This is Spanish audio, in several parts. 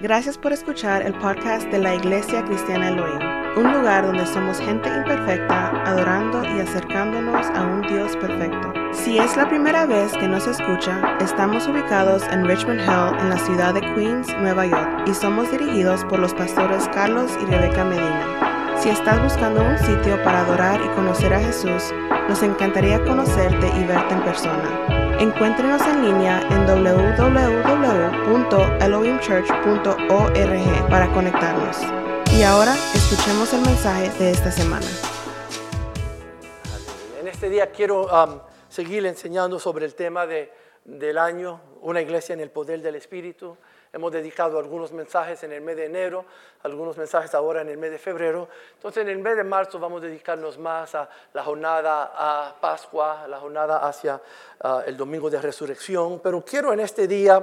Gracias por escuchar el podcast de la Iglesia Cristiana Elohim, un lugar donde somos gente imperfecta, adorando y acercándonos a un Dios perfecto. Si es la primera vez que nos escucha, estamos ubicados en Richmond Hill, en la ciudad de Queens, Nueva York, y somos dirigidos por los pastores Carlos y Rebeca Medina. Si estás buscando un sitio para adorar y conocer a Jesús, nos encantaría conocerte y verte en persona. Encuéntrenos en línea en www.elohimchurch.org para conectarnos. Y ahora escuchemos el mensaje de esta semana. En este día quiero um, seguir enseñando sobre el tema de, del año, una iglesia en el poder del Espíritu. Hemos dedicado algunos mensajes en el mes de enero, algunos mensajes ahora en el mes de febrero. Entonces en el mes de marzo vamos a dedicarnos más a la jornada a Pascua, la jornada hacia ah, el domingo de resurrección. Pero quiero en este día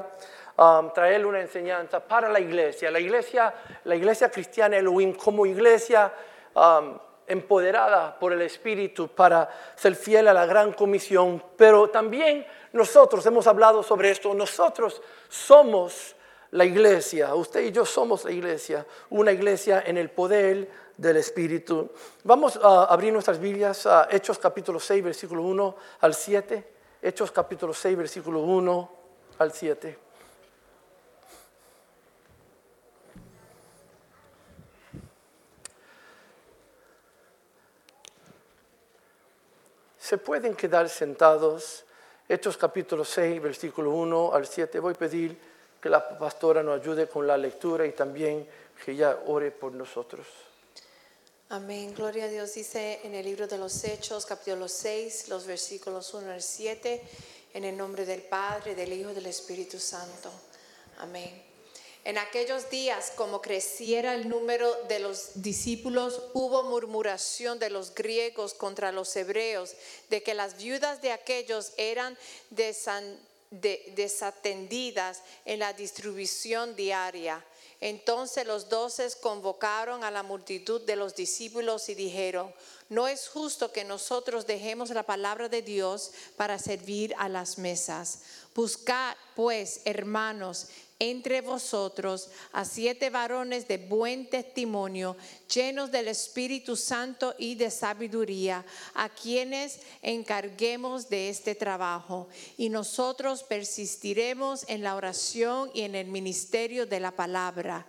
um, traerle una enseñanza para la iglesia. La iglesia, la iglesia cristiana Elohim como iglesia... Um, empoderada por el Espíritu para ser fiel a la gran comisión, pero también nosotros hemos hablado sobre esto, nosotros somos la iglesia, usted y yo somos la iglesia, una iglesia en el poder del Espíritu. Vamos a abrir nuestras Biblias a Hechos capítulo 6, versículo 1 al 7. Hechos capítulo 6, versículo 1 al 7. Se pueden quedar sentados. Hechos capítulo 6, versículo 1 al 7. Voy a pedir que la pastora nos ayude con la lectura y también que ella ore por nosotros. Amén. Gloria a Dios dice en el libro de los Hechos, capítulo 6, los versículos 1 al 7, en el nombre del Padre, del Hijo y del Espíritu Santo. Amén. En aquellos días, como creciera el número de los discípulos, hubo murmuración de los griegos contra los hebreos, de que las viudas de aquellos eran de San desatendidas en la distribución diaria. Entonces los doces convocaron a la multitud de los discípulos y dijeron, no es justo que nosotros dejemos la palabra de Dios para servir a las mesas. Buscad pues, hermanos, entre vosotros a siete varones de buen testimonio, llenos del Espíritu Santo y de sabiduría, a quienes encarguemos de este trabajo. Y nosotros persistiremos en la oración y en el ministerio de la palabra.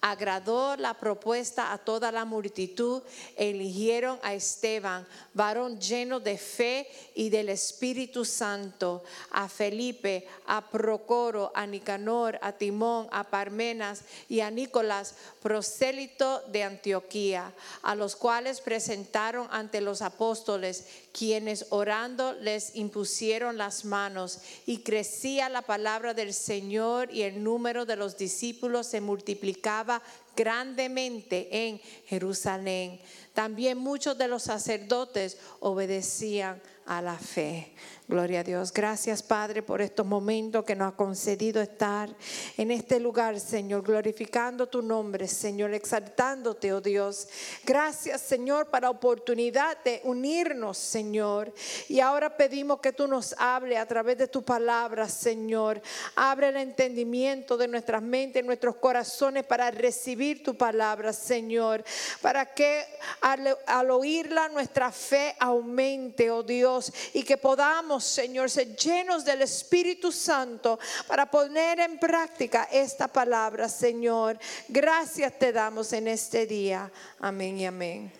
Agradó la propuesta a toda la multitud. Eligieron a Esteban, varón lleno de fe y del Espíritu Santo, a Felipe, a Procoro, a Nicanor, a Timón, a Parmenas y a Nicolás, prosélito de Antioquía, a los cuales presentaron ante los apóstoles, quienes orando les impusieron las manos y crecía la palabra del Señor y el número de los discípulos se multiplicaba grandemente en Jerusalén. También muchos de los sacerdotes obedecían a la fe. Gloria a Dios. Gracias, Padre, por estos momentos que nos ha concedido estar en este lugar, Señor, glorificando tu nombre, Señor, exaltándote, oh Dios. Gracias, Señor, para la oportunidad de unirnos, Señor. Y ahora pedimos que tú nos hable a través de tu palabra, Señor. Abre el entendimiento de nuestras mentes, nuestros corazones para recibir tu palabra, Señor. Para que al, al oírla nuestra fe aumente, oh Dios, y que podamos Señor, ser llenos del Espíritu Santo para poner en práctica esta palabra, Señor. Gracias te damos en este día. Amén y amén.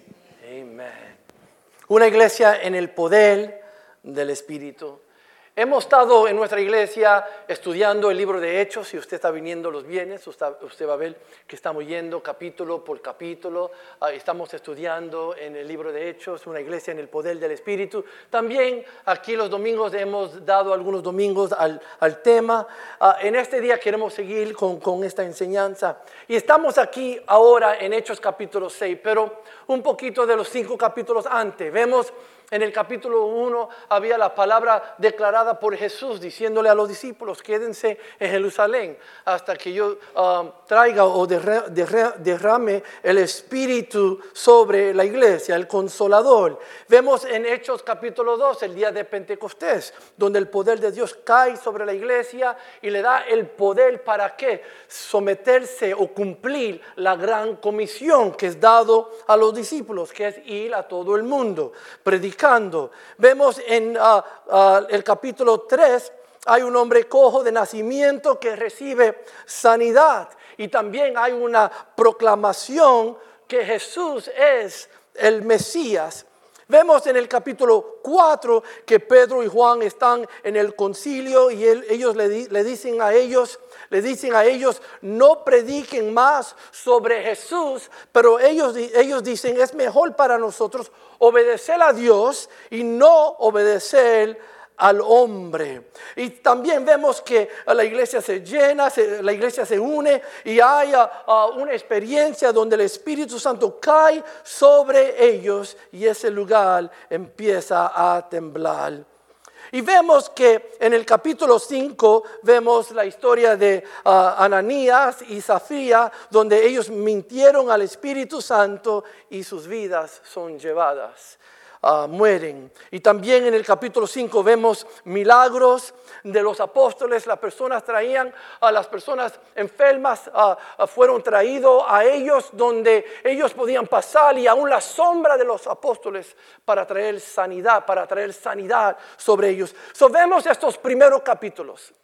Amén. Una iglesia en el poder del Espíritu. Hemos estado en nuestra iglesia estudiando el libro de Hechos, si usted está viniendo los viernes, usted va a ver que estamos yendo capítulo por capítulo, ah, estamos estudiando en el libro de Hechos, una iglesia en el poder del Espíritu. También aquí los domingos hemos dado algunos domingos al, tema. Ah, en este día queremos seguir con, con esta enseñanza. Y estamos aquí ahora en Hechos capítulo 6, pero un poquito de los cinco capítulos antes. Vemos En el capítulo 1 había la palabra declarada por Jesús diciéndole a los discípulos, quédense en Jerusalén hasta que yo um, traiga o derrame el Espíritu sobre la iglesia, el consolador. Vemos en Hechos capítulo 2, el día de Pentecostés, donde el poder de Dios cae sobre la iglesia y le da el poder para qué? Someterse o cumplir la gran comisión que es dado a los discípulos, que es ir a todo el mundo, predicar Vemos en ah, ah, el capítulo 3, hay un hombre cojo de nacimiento que recibe sanidad. Y también hay una proclamación que Jesús es el Mesías. Vemos en el capítulo 4 que Pedro y Juan están en el concilio y ellos le, le, dicen a ellos, le dicen a ellos, no prediquen más sobre Jesús, pero ellos, ellos dicen, es mejor para nosotros obedecer a Dios y no obedecer al hombre. Y también vemos que la iglesia se llena, la iglesia se une y hay ah, ah, una experiencia donde el Espíritu Santo cae sobre ellos y ese lugar empieza a temblar. Y vemos que en el capítulo 5 vemos la historia de ah, Ananías y Zafía, donde ellos mintieron al Espíritu Santo y sus vidas son llevadas. Ah, mueren. Y también en el capítulo 5 vemos milagros de los apóstoles. Las personas traían a las personas enfermas, ah, ah, fueron traídos a ellos donde ellos podían pasar y aún la sombra de los apóstoles para traer sanidad, para traer sanidad sobre ellos. So, vemos estos primeros capítulos.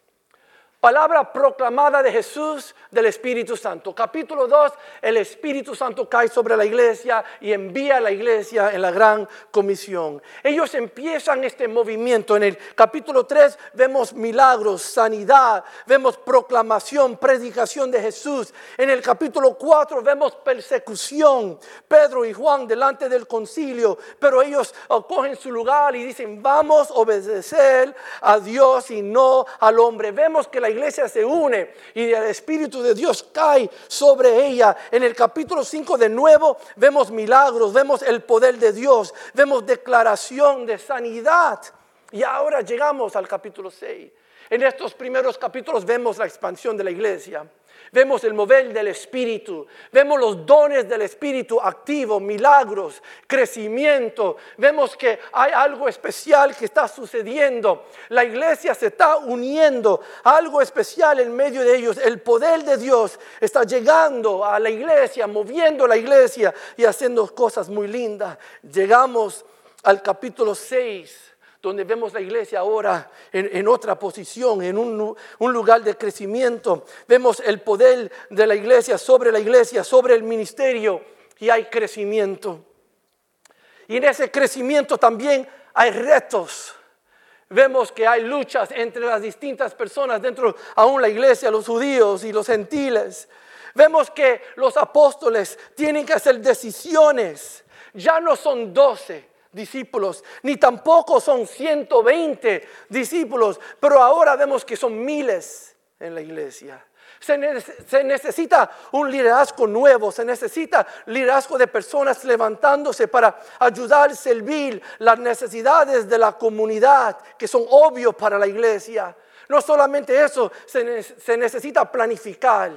Palabra proclamada de Jesús del Espíritu Santo. Capítulo 2, el Espíritu Santo cae sobre la iglesia y envía a la iglesia en la gran comisión. Ellos empiezan este movimiento. En el capítulo 3 vemos milagros, sanidad, vemos proclamación, predicación de Jesús. En el capítulo 4 vemos persecución. Pedro y Juan delante del concilio, pero ellos uh, cogen su lugar y dicen, vamos a obedecer a Dios y no al hombre. Vemos que la iglesia se une y el Espíritu de Dios cae sobre ella. En el capítulo 5 de nuevo vemos milagros, vemos el poder de Dios, vemos declaración de sanidad. Y ahora llegamos al capítulo 6. En estos primeros capítulos vemos la expansión de la iglesia. Vemos el mover del Espíritu, vemos los dones del Espíritu activo, milagros, crecimiento. Vemos que hay algo especial que está sucediendo. La iglesia se está uniendo, algo especial en medio de ellos. El poder de Dios está llegando a la iglesia, moviendo la iglesia y haciendo cosas muy lindas. Llegamos al capítulo 6 donde vemos la iglesia ahora en, otra posición, en un, un, lugar de crecimiento. Vemos el poder de la iglesia sobre la iglesia, sobre el ministerio, y hay crecimiento. Y en ese crecimiento también hay retos. Vemos que hay luchas entre las distintas personas dentro aún la iglesia, los judíos y los gentiles. Vemos que los apóstoles tienen que hacer decisiones. Ya no son doce, discípulos, ni tampoco son 120 discípulos, pero ahora vemos que son miles en la iglesia. Se, necesita un liderazgo nuevo, se necesita liderazgo de personas levantándose para ayudar, servir las necesidades de la comunidad, que son obvios para la iglesia. No solamente eso, se necesita planificar,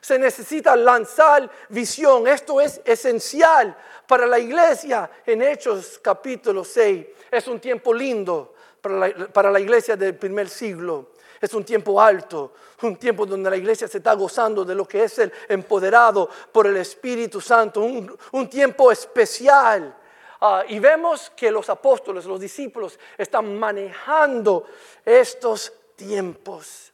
se necesita lanzar visión. Esto es esencial para la iglesia en Hechos capítulo 6. Es un tiempo lindo para la, iglesia del primer siglo. Es un tiempo alto, un tiempo donde la iglesia se está gozando de lo que es el empoderado por el Espíritu Santo, un, tiempo especial. Ah, y vemos que los apóstoles, los discípulos, están manejando estos tiempos.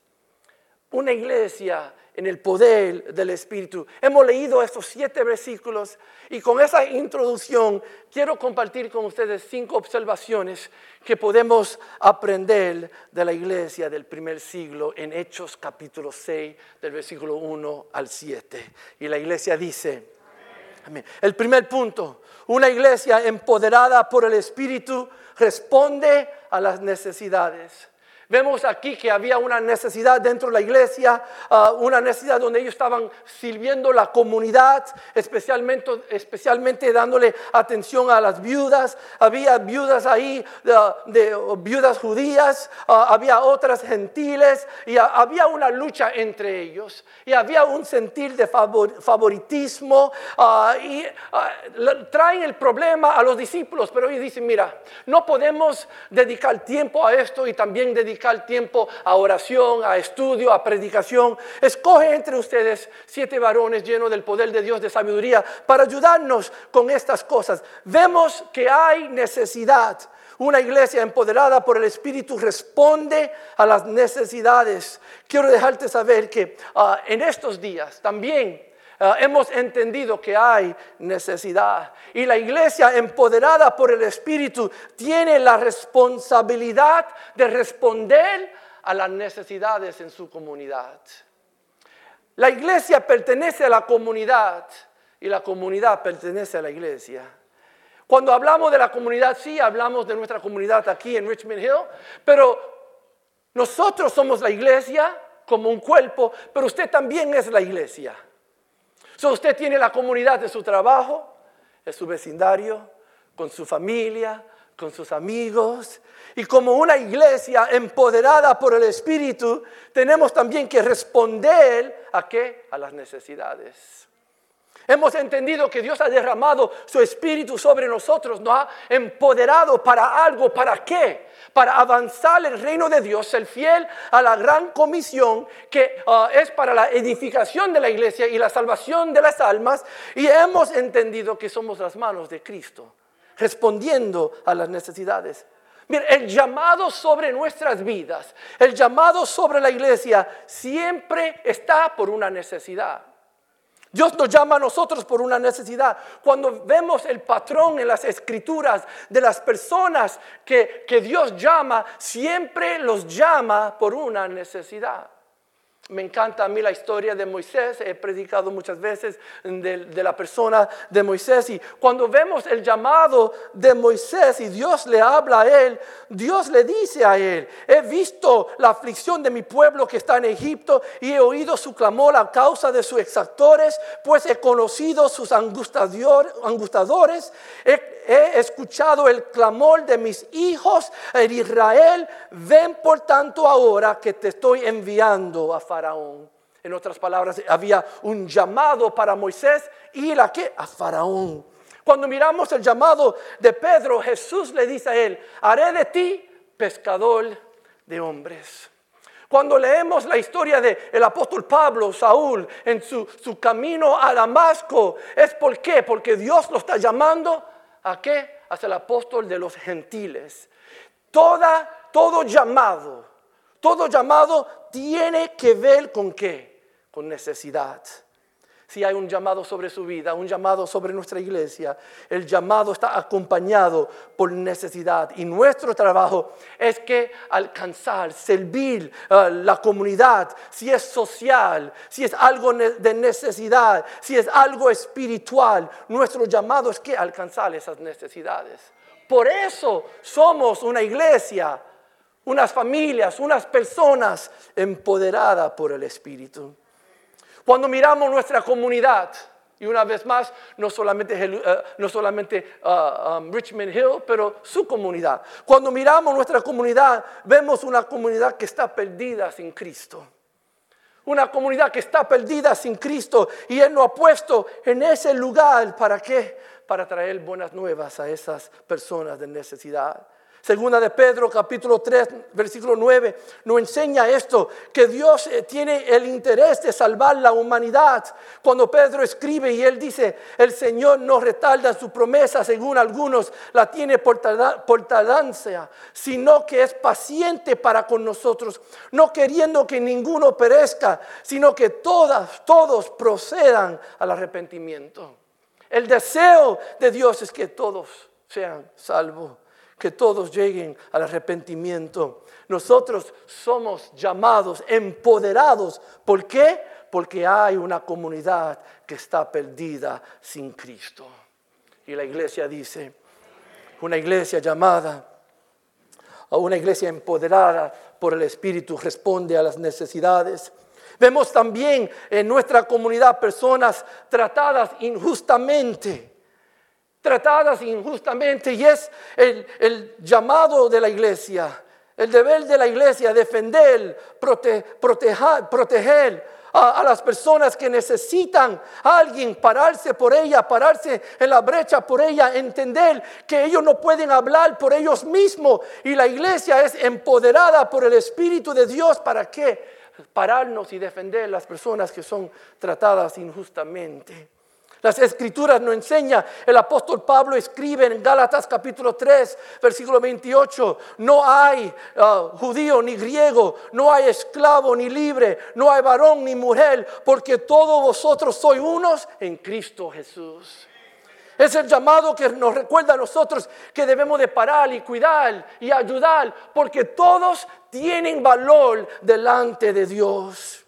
Una iglesia en el poder del Espíritu. Hemos leído estos siete versículos y con esa introducción quiero compartir con ustedes cinco observaciones que podemos aprender de la iglesia del primer siglo en Hechos capítulo 6 del versículo 1 al 7. Y la iglesia dice, amén. el primer punto, una iglesia empoderada por el Espíritu responde a las necesidades. Vemos aquí que había una necesidad dentro de la iglesia, ah, una necesidad donde ellos estaban sirviendo la comunidad, especialmente, especialmente dándole atención a las viudas. Había viudas ahí, de, viudas judías, ah, había otras gentiles y había una lucha entre ellos. Y había un sentir de favoritismo ah, y traen el problema a los discípulos, pero ellos dicen, mira, no podemos dedicar tiempo a esto y también dedicar dedicar tiempo a oración, a estudio, a predicación. Escoge entre ustedes siete varones llenos del poder de Dios, de sabiduría, para ayudarnos con estas cosas. Vemos que hay necesidad. Una iglesia empoderada por el Espíritu responde a las necesidades. Quiero dejarte saber que ah, en estos días también Ah, hemos entendido que hay necesidad. Y la iglesia empoderada por el Espíritu tiene la responsabilidad de responder a las necesidades en su comunidad. La iglesia pertenece a la comunidad y la comunidad pertenece a la iglesia. Cuando hablamos de la comunidad, sí, hablamos de nuestra comunidad aquí en Richmond Hill, pero nosotros somos la iglesia como un cuerpo, pero usted también es la iglesia. Usted tiene la comunidad de su trabajo, en su vecindario, con su familia, con sus amigos. Y como una iglesia empoderada por el Espíritu, tenemos también que responder a qué? A las necesidades. Hemos entendido que Dios ha derramado su espíritu sobre nosotros, nos ha empoderado para algo, ¿para qué? Para avanzar el reino de Dios, ser fiel a la gran comisión que uh, es para la edificación de la iglesia y la salvación de las almas. Y hemos entendido que somos las manos de Cristo, respondiendo a las necesidades. El llamado sobre nuestras vidas, el llamado sobre la iglesia, siempre está por una necesidad. Dios nos llama a nosotros por una necesidad. Cuando vemos el patrón en las escrituras de las personas que, que Dios llama, siempre los llama por una necesidad. Me encanta a mí la historia de Moisés, he predicado muchas veces de, la persona de Moisés. Y cuando vemos el llamado de Moisés y Dios le habla a él, Dios le dice a él, he visto la aflicción de mi pueblo que está en Egipto y he oído su clamor a causa de sus exactores, pues he conocido sus angustadores, he escuchado el clamor de mis hijos en Israel, ven por tanto ahora que te estoy enviando a Faraón. En otras palabras, había un llamado para Moisés y la que a Faraón. Cuando miramos el llamado de Pedro, Jesús le dice a él, haré de ti pescador de hombres. Cuando leemos la historia del el apóstol Pablo, Saúl, en su, su camino a Damasco, es por qué, porque Dios lo está llamando ¿A qué? Hacia el apóstol de los gentiles. Toda, todo llamado, todo llamado tiene que ver con qué? Con necesidad si hay un llamado sobre su vida, un llamado sobre nuestra iglesia, el llamado está acompañado por necesidad. Y nuestro trabajo es que alcanzar, servir a la comunidad, si es social, si es algo de necesidad, si es algo espiritual, nuestro llamado es que alcanzar esas necesidades. Por eso somos una iglesia, unas familias, unas personas empoderadas por el Espíritu. Cuando miramos nuestra comunidad, y una vez más, no solamente, eh, no solamente uh, um, Richmond Hill, pero su comunidad. Cuando miramos nuestra comunidad, vemos una comunidad que está perdida sin Cristo. Una comunidad que está perdida sin Cristo y Él nos ha puesto en ese lugar. ¿Para qué? Para traer buenas nuevas a esas personas de necesidad. Segunda de Pedro capítulo 3 versículo 9 nos enseña esto, que Dios eh, tiene el interés de salvar la humanidad. Cuando Pedro escribe y él dice, el Señor no retarda su promesa, según algunos la tiene por, tardancia, sino que es paciente para con nosotros, no queriendo que ninguno perezca, sino que todas, todos procedan al arrepentimiento. El deseo de Dios es que todos sean salvos que todos lleguen al arrepentimiento. Nosotros somos llamados, empoderados. ¿Por qué? Porque hay una comunidad que está perdida sin Cristo. Y la iglesia dice, una iglesia llamada, a una iglesia empoderada por el Espíritu responde a las necesidades. Vemos también en nuestra comunidad personas tratadas injustamente, tratadas injustamente y es el, llamado de la iglesia, el deber de la iglesia defender, proteger a, las personas que necesitan a alguien pararse por ella, pararse en la brecha por ella, entender que ellos no pueden hablar por ellos mismos y la iglesia es empoderada por el Espíritu de Dios para que pararnos y defender las personas que son tratadas injustamente. Las escrituras nos enseñan, el apóstol Pablo escribe en Gálatas capítulo 3, versículo 28, no hay uh, judío ni griego, no hay esclavo ni libre, no hay varón ni mujer, porque todos vosotros sois unos en Cristo Jesús. Es el llamado que nos recuerda a nosotros que debemos de parar y cuidar y ayudar, porque todos tienen valor delante de Dios.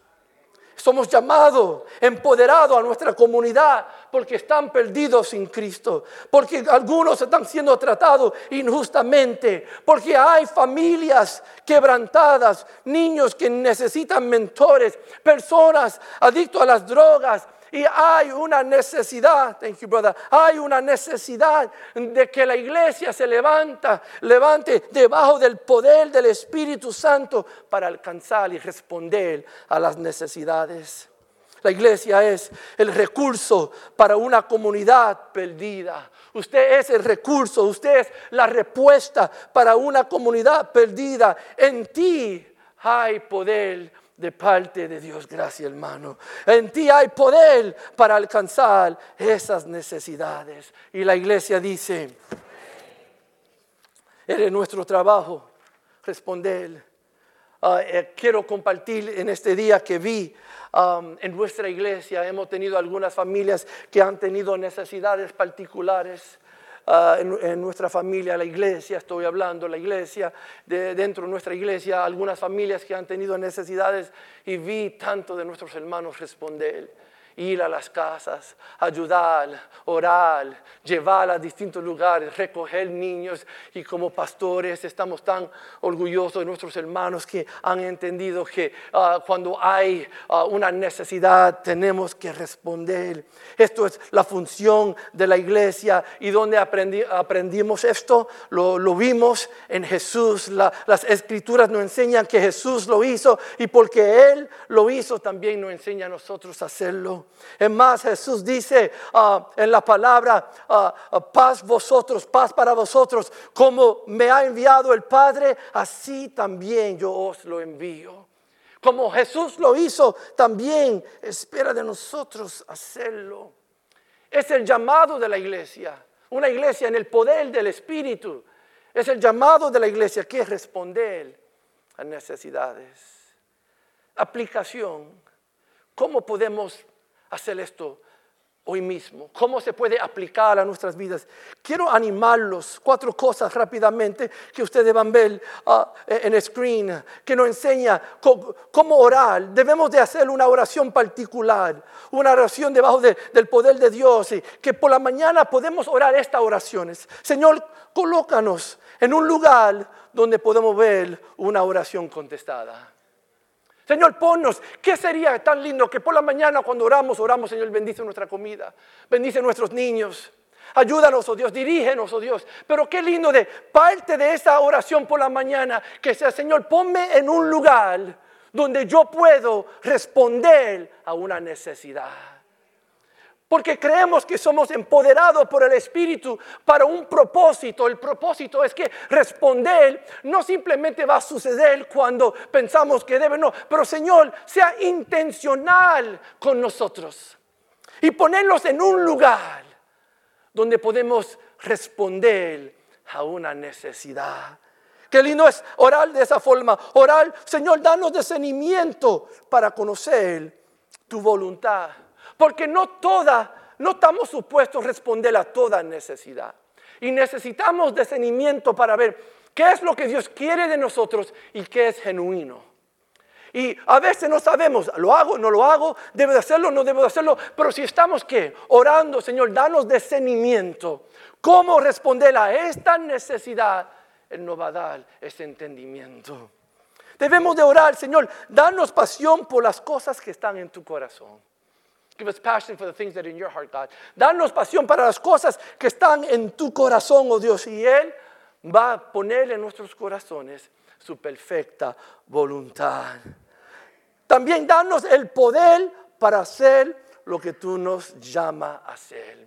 Somos llamados, empoderados a nuestra comunidad porque están perdidos sin Cristo, porque algunos están siendo tratados injustamente, porque hay familias quebrantadas, niños que necesitan mentores, personas adictos a las drogas, y hay una necesidad, thank you brother, hay una necesidad de que la iglesia se levanta, levante debajo del poder del Espíritu Santo para alcanzar y responder a las necesidades. La iglesia es el recurso para una comunidad perdida. Usted es el recurso, usted es la respuesta para una comunidad perdida. En ti hay poder de parte de Dios. Gracias, hermano. En ti hay poder para alcanzar esas necesidades. Y la iglesia dice, eres nuestro trabajo responder. Ah, eh, quiero compartir en este día que vi um, en nuestra iglesia, hemos tenido algunas familias que han tenido necesidades particulares. Ah, en, nuestra familia, la iglesia, estoy hablando, la iglesia, de, dentro de nuestra iglesia, algunas familias que han tenido necesidades y vi tanto de nuestros hermanos responder ir a las casas, ayudar, orar, llevar a distintos lugares, recoger niños. Y como pastores estamos tan orgullosos de nuestros hermanos que han entendido que ah, cuando hay ah, una necesidad tenemos que responder. Esto es la función de la iglesia. ¿Y donde aprendimos esto? Lo, vimos en Jesús. las escrituras nos enseñan que Jesús lo hizo y porque Él lo hizo también nos enseña a nosotros a hacerlo. Es más, Jesús dice ah, en la palabra, ah, ah, paz vosotros, paz para vosotros, como me ha enviado el Padre, así también yo os lo envío. Como Jesús lo hizo, también espera de nosotros hacerlo. Es el llamado de la iglesia, una iglesia en el poder del Espíritu. Es el llamado de la iglesia que es responder a necesidades. Aplicación. ¿Cómo podemos hacer esto hoy mismo? ¿Cómo se puede aplicar a nuestras vidas? Quiero animarlos, cuatro cosas rápidamente que ustedes van a ver ah, en screen, que nos enseña cómo, orar. Debemos de hacer una oración particular, una oración debajo del poder de Dios, y que por la mañana podemos orar estas oraciones. Señor, colócanos en un lugar donde podemos ver una oración contestada. Señor, ponnos, ¿qué sería tan lindo que por la mañana cuando oramos, oramos, Señor, bendice nuestra comida, bendice nuestros niños, ayúdanos, oh Dios, dirígenos, oh Dios. Pero qué lindo de parte de esa oración por la mañana, que sea, Señor, ponme en un lugar donde yo puedo responder a una necesidad. Porque creemos que somos empoderados por el Espíritu para un propósito. El propósito es que responder no simplemente va a suceder cuando pensamos que debe, no. Pero Señor, sea intencional con nosotros. Y ponerlos en un lugar donde podemos responder a una necesidad. Qué lindo es orar de esa forma. Orar, Señor, danos discernimiento para conocer tu voluntad porque no toda, no estamos supuestos a responder a toda necesidad. Y necesitamos discernimiento para ver qué es lo que Dios quiere de nosotros y qué es genuino. Y a veces no sabemos, lo hago, no lo hago, debo de hacerlo, no debo de hacerlo, pero si estamos qué? Orando, Señor, danos discernimiento. ¿Cómo responder a esta necesidad? Él nos va a dar ese entendimiento. Debemos de orar, Señor, danos pasión por las cosas que están en tu corazón. Give us passion for the things that are in your heart, God. Danos pasión para las cosas que están en tu corazón, oh Dios. Y Él va a poner en nuestros corazones su perfecta voluntad. También danos el poder para hacer lo que tú nos llamas a hacer.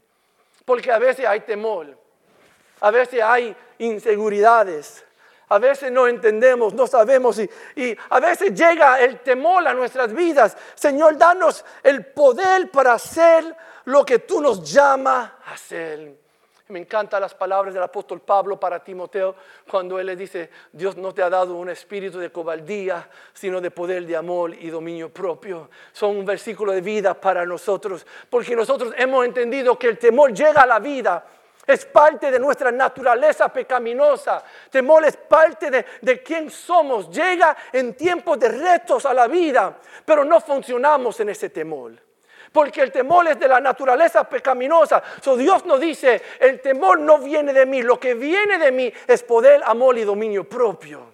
Porque a veces hay temor, a veces hay inseguridades, a veces no entendemos, no sabemos y, y, a veces llega el temor a nuestras vidas. Señor, danos el poder para hacer lo que tú nos llamas a hacer. Me encantan las palabras del apóstol Pablo para Timoteo cuando él le dice, Dios no te ha dado un espíritu de cobardía, sino de poder, de amor y dominio propio. Son un versículo de vida para nosotros, porque nosotros hemos entendido que el temor llega a la vida. Es parte de nuestra naturaleza pecaminosa. Temor es parte de, de quién somos. Llega en tiempos de retos a la vida, pero no funcionamos en ese temor. Porque el temor es de la naturaleza pecaminosa. So Dios nos dice, el temor no viene de mí, lo que viene de mí es poder, amor y dominio propio.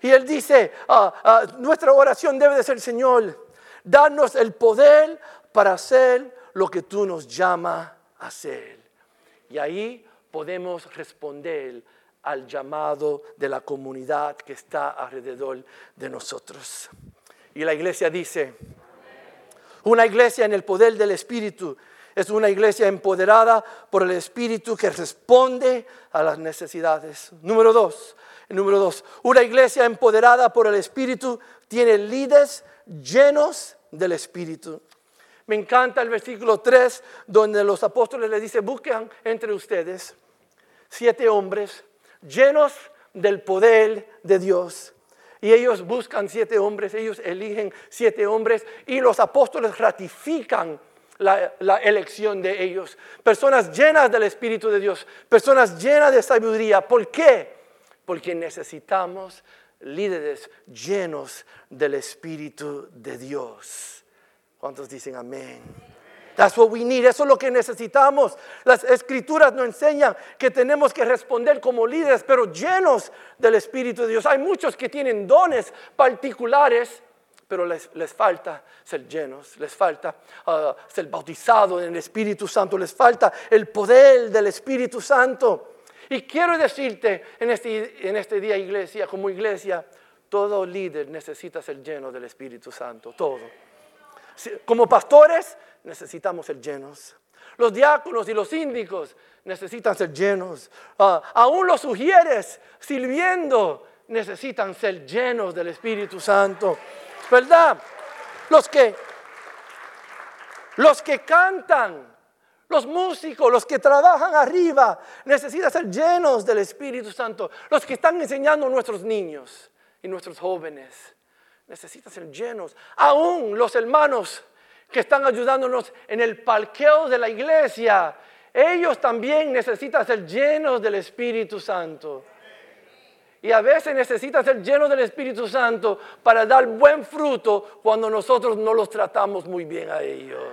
Y Él dice, ah, ah, nuestra oración debe de ser, Señor, danos el poder para hacer lo que tú nos llamas a hacer. Y ahí podemos responder al llamado de la comunidad que está alrededor de nosotros. Y la iglesia dice, una iglesia en el poder del Espíritu es una iglesia empoderada por el Espíritu que responde a las necesidades. Número dos, número dos, una iglesia empoderada por el Espíritu tiene líderes llenos del Espíritu. Me encanta el versículo 3 donde los apóstoles le dicen, busquen entre ustedes siete hombres llenos del poder de Dios y ellos buscan siete hombres, ellos eligen siete hombres y los apóstoles ratifican la, elección de ellos. Personas llenas del Espíritu de Dios, personas llenas de sabiduría. ¿Por qué? Porque necesitamos líderes llenos del Espíritu de Dios. ¿Cuántos dicen amén? That's what we need. Eso es lo que necesitamos. Las escrituras nos enseñan que tenemos que responder como líderes, pero llenos del Espíritu de Dios. Hay muchos que tienen dones particulares, pero les, les falta ser llenos, les falta uh, ser bautizados en el Espíritu Santo, les falta el poder del Espíritu Santo. Y quiero decirte en este, en este día, iglesia, como iglesia, todo líder necesita ser lleno del Espíritu Santo, todo. Como pastores, necesitamos ser llenos. Los diáconos y los síndicos necesitan ser llenos. Ah, aún los sugieres sirviendo necesitan ser llenos del Espíritu Santo. ¿Verdad? Los que, los que cantan, los músicos, los que trabajan arriba, necesitan ser llenos del Espíritu Santo. Los que están enseñando a nuestros niños y nuestros jóvenes necesitan ser llenos. Aún los hermanos que están ayudándonos en el parqueo de la iglesia, ellos también necesitan ser llenos del Espíritu Santo. Y a veces necesitan ser llenos del Espíritu Santo para dar buen fruto cuando nosotros no los tratamos muy bien a ellos.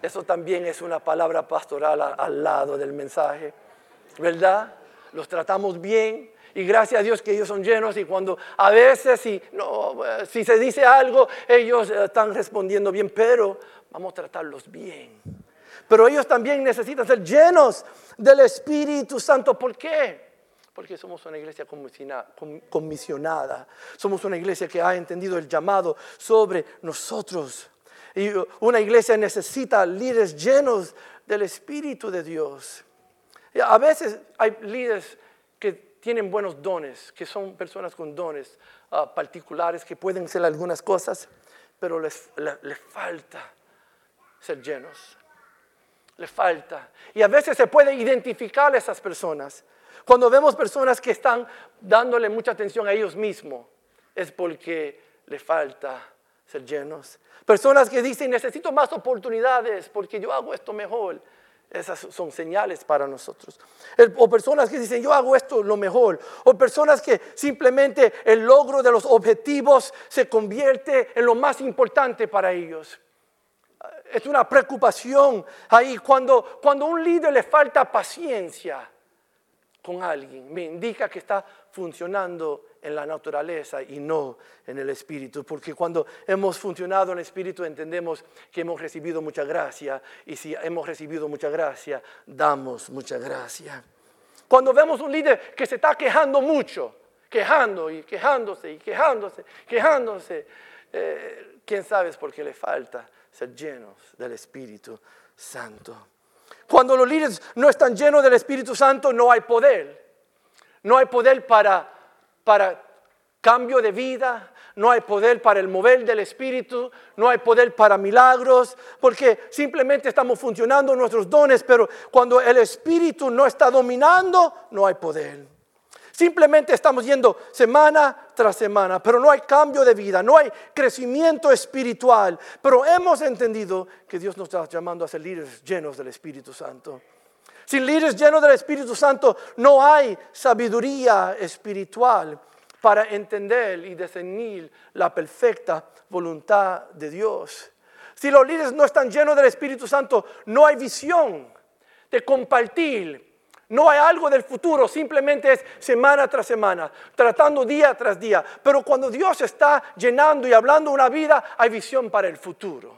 Eso también es una palabra pastoral al lado del mensaje, ¿verdad? Los tratamos bien, y gracias a Dios que ellos son llenos y cuando a veces si, no, si se dice algo, ellos eh, están respondiendo bien, pero vamos a tratarlos bien. Pero ellos también necesitan ser llenos del Espíritu Santo. ¿Por qué? Porque somos una iglesia comisionada. Somos una iglesia que ha entendido el llamado sobre nosotros. Y una iglesia necesita líderes llenos del Espíritu de Dios. A veces hay líderes que tienen buenos dones, que son personas con dones ah, particulares que pueden ser algunas cosas, pero les, les, falta ser llenos. Les falta. Y a veces se puede identificar a esas personas. Cuando vemos personas que están dándole mucha atención a ellos mismos, es porque les falta ser llenos. Personas que dicen, necesito más oportunidades porque yo hago esto mejor. Esas son señales para nosotros. o personas que dicen, yo hago esto lo mejor. O personas que simplemente el logro de los objetivos se convierte en lo más importante para ellos. Es una preocupación ahí cuando, cuando a un líder le falta paciencia. Con alguien, me indica que está funcionando en la naturaleza y no en el espíritu. Porque cuando hemos funcionado en el espíritu entendemos que hemos recibido mucha gracia y si hemos recibido mucha gracia, damos mucha gracia. Cuando vemos un líder que se está quejando mucho, quejando y quejándose y quejándose, quejándose, eh, quién sabe es porque le falta ser llenos del Espíritu Santo. Cuando los líderes no están llenos del Espíritu Santo, no hay poder. No hay poder para, para cambio de vida, no hay poder para el mover del Espíritu, no hay poder para milagros, porque simplemente estamos funcionando nuestros dones, pero cuando el Espíritu no está dominando, no hay poder. Simplemente estamos yendo semana tras semana, pero no hay cambio de vida, no hay crecimiento espiritual. Pero hemos entendido que Dios nos está llamando a ser líderes llenos del Espíritu Santo. Sin líderes llenos del Espíritu Santo no hay sabiduría espiritual para entender y discernir la perfecta voluntad de Dios. Si los líderes no están llenos del Espíritu Santo, no hay visión de compartir no hay algo del futuro, simplemente es semana tras semana, tratando día tras día. Pero cuando Dios está llenando y hablando una vida, hay visión para el futuro,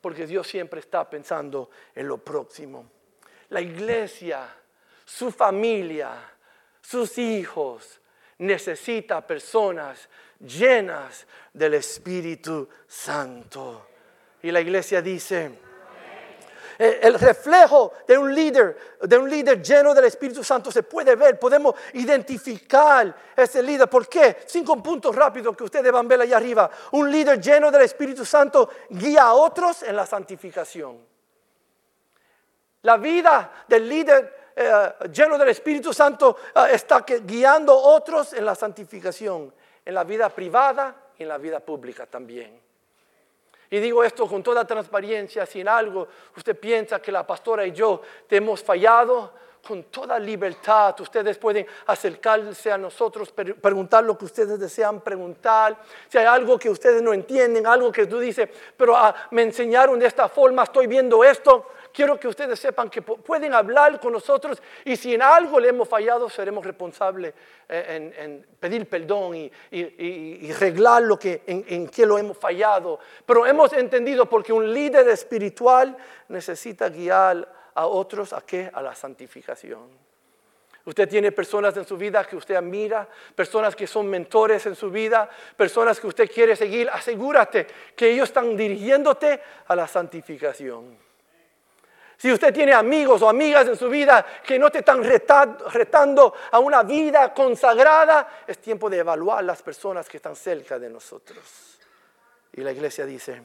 porque Dios siempre está pensando en lo próximo. La iglesia, su familia, sus hijos, necesita personas llenas del Espíritu Santo. Y la iglesia dice, el reflejo de un líder, de un líder lleno del Espíritu Santo se puede ver, podemos identificar ese líder. ¿Por qué? Cinco puntos rápidos que ustedes van a ver allá arriba. Un líder lleno del Espíritu Santo guía a otros en la santificación. La vida del líder eh, lleno del Espíritu Santo eh, está guiando a otros en la santificación, en la vida privada y en la vida pública también. Y digo esto con toda transparencia, si en algo usted piensa que la pastora y yo te hemos fallado, con toda libertad. Ustedes pueden acercarse a nosotros, preguntar lo que ustedes desean preguntar. Si hay algo que ustedes no entienden, algo que tú dices, pero ah, me enseñaron de esta forma, estoy viendo esto. Quiero que ustedes sepan que pueden hablar con nosotros y si en algo le hemos fallado, seremos responsables eh, en, pedir perdón y, arreglar lo que, en, en lo hemos fallado. Pero hemos entendido porque un líder espiritual necesita guiar a otros a qué? A la santificación. Usted tiene personas en su vida que usted admira, personas que son mentores en su vida, personas que usted quiere seguir. Asegúrate que ellos están dirigiéndote a la santificación. Si usted tiene amigos o amigas en su vida que no te están retando a una vida consagrada, es tiempo de evaluar las personas que están cerca de nosotros. Y la iglesia dice,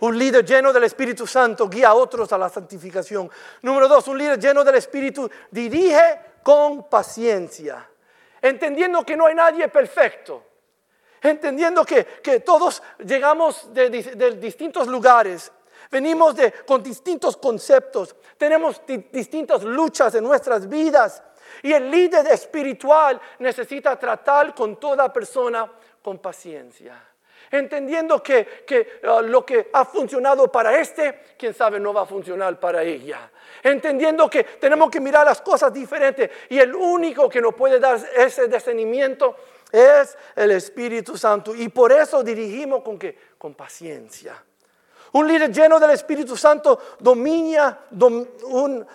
un líder lleno del Espíritu Santo guía a otros a la santificación. Número dos, un líder lleno del Espíritu dirige con paciencia, entendiendo que no hay nadie perfecto, entendiendo que, todos llegamos de distintos lugares Venimos con distintos conceptos, tenemos distintas luchas en nuestras vidas y el líder espiritual necesita tratar con toda persona con paciencia. Entendiendo que, uh, lo que ha funcionado para este, quién sabe, no va a funcionar para ella. Entendiendo que tenemos que mirar las cosas diferentes y el único que nos puede dar ese discernimiento es el Espíritu Santo. Y por eso dirigimos con paciencia. Un líder lleno del Espíritu Santo domina, un,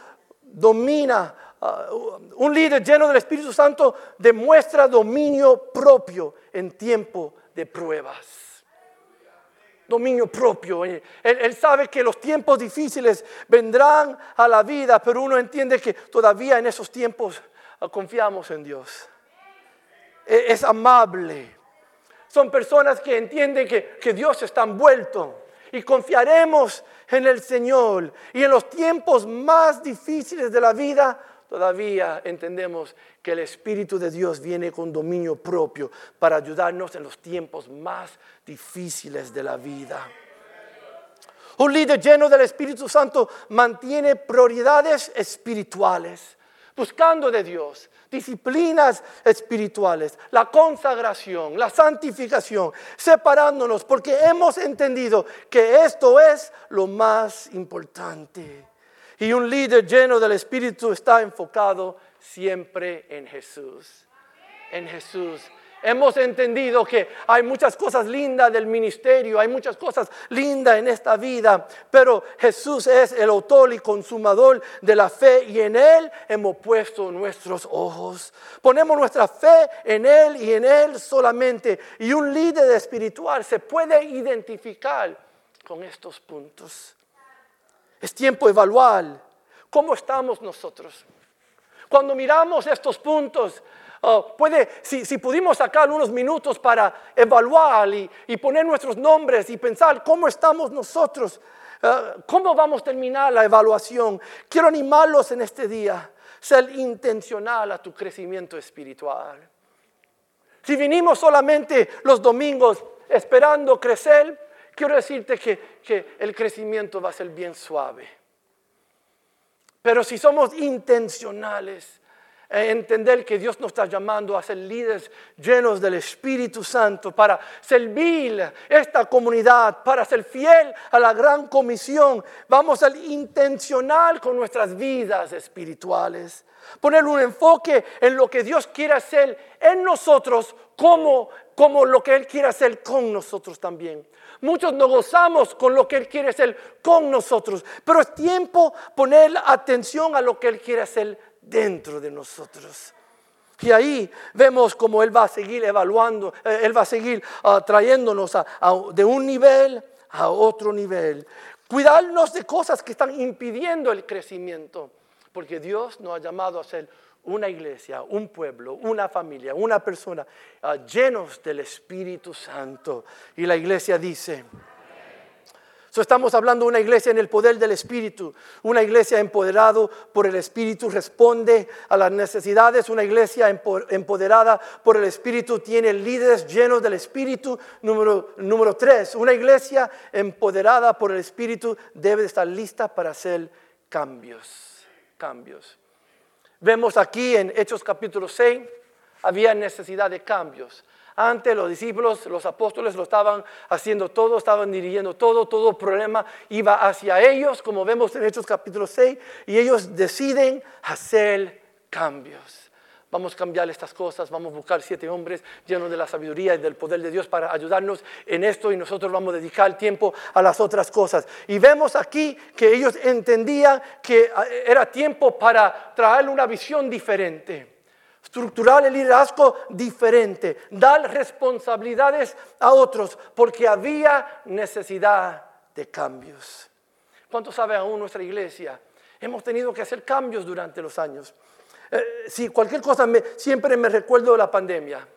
domina, uh, un líder lleno del Espíritu Santo demuestra dominio propio en tiempo de pruebas. Dominio propio. Él, él, sabe que los tiempos difíciles vendrán a la vida, pero uno entiende que todavía en esos tiempos uh, confiamos en Dios. E, es, amable. Son personas que entienden que, que Dios está envuelto y confiaremos en el Señor. Y en los tiempos más difíciles de la vida, todavía entendemos que el Espíritu de Dios viene con dominio propio para ayudarnos en los tiempos más difíciles de la vida. Un líder lleno del Espíritu Santo mantiene prioridades espirituales, buscando de Dios, disciplinas espirituales, la consagración, la santificación, separándonos porque hemos entendido que esto es lo más importante. Y un líder lleno del Espíritu está enfocado siempre en Jesús. En Jesús. Hemos entendido que hay muchas cosas lindas del ministerio, hay muchas cosas lindas en esta vida, pero Jesús es el autor y consumador de la fe y en Él hemos puesto nuestros ojos. Ponemos nuestra fe en Él y en Él solamente. Y un líder espiritual se puede identificar con estos puntos. Es tiempo de evaluar cómo estamos nosotros. Cuando miramos estos puntos, Puede, si, pudimos sacar unos minutos para evaluar y, poner nuestros nombres y pensar cómo estamos nosotros, eh, cómo vamos a terminar la evaluación, quiero animarlos en este día, ser intencional a tu crecimiento espiritual. Si vinimos solamente los domingos esperando crecer, quiero decirte que, que el crecimiento va a ser bien suave. Pero si somos intencionales, entender que Dios nos está llamando a ser líderes llenos del Espíritu Santo para servir esta comunidad, para ser fiel a la gran comisión. Vamos a ser intencional con nuestras vidas espirituales. Poner un enfoque en lo que Dios quiere hacer en nosotros como, como lo que Él quiere hacer con nosotros también. Muchos nos gozamos con lo que Él quiere hacer con nosotros, pero es tiempo poner atención a lo que Él quiere hacer dentro de nosotros. Y ahí vemos cómo Él va a seguir evaluando, eh, Él va a seguir ah, trayéndonos de un nivel a otro nivel. Cuidarnos de cosas que están impidiendo el crecimiento, porque Dios nos ha llamado a ser una iglesia, un pueblo, una familia, una persona ah, llenos del Espíritu Santo. Y la iglesia dice, estamos hablando de una iglesia en el poder del Espíritu, una iglesia empoderada por el Espíritu, responde a las necesidades, una iglesia empoderada por el Espíritu tiene líderes llenos del Espíritu. Número, número tres, una iglesia empoderada por el Espíritu debe estar lista para hacer cambios, cambios. Vemos aquí en Hechos capítulo 6, había necesidad de cambios. Antes los discípulos, los apóstoles lo estaban haciendo todo, estaban dirigiendo todo, todo problema iba hacia ellos, como vemos en Hechos capítulo 6, y ellos deciden hacer cambios. Vamos a cambiar estas cosas, vamos a buscar siete hombres llenos de la sabiduría y del poder de Dios para ayudarnos en esto y nosotros vamos a dedicar tiempo a las otras cosas. Y vemos aquí que ellos entendían que eh, era tiempo para traer una visión diferente estructurar el liderazgo diferente, dar responsabilidades a otros, porque había necesidad de cambios. ¿Cuánto sabe aún nuestra iglesia? Hemos tenido que hacer cambios durante los años. Eh, si cualquier cosa, siempre me recuerdo la pandemia,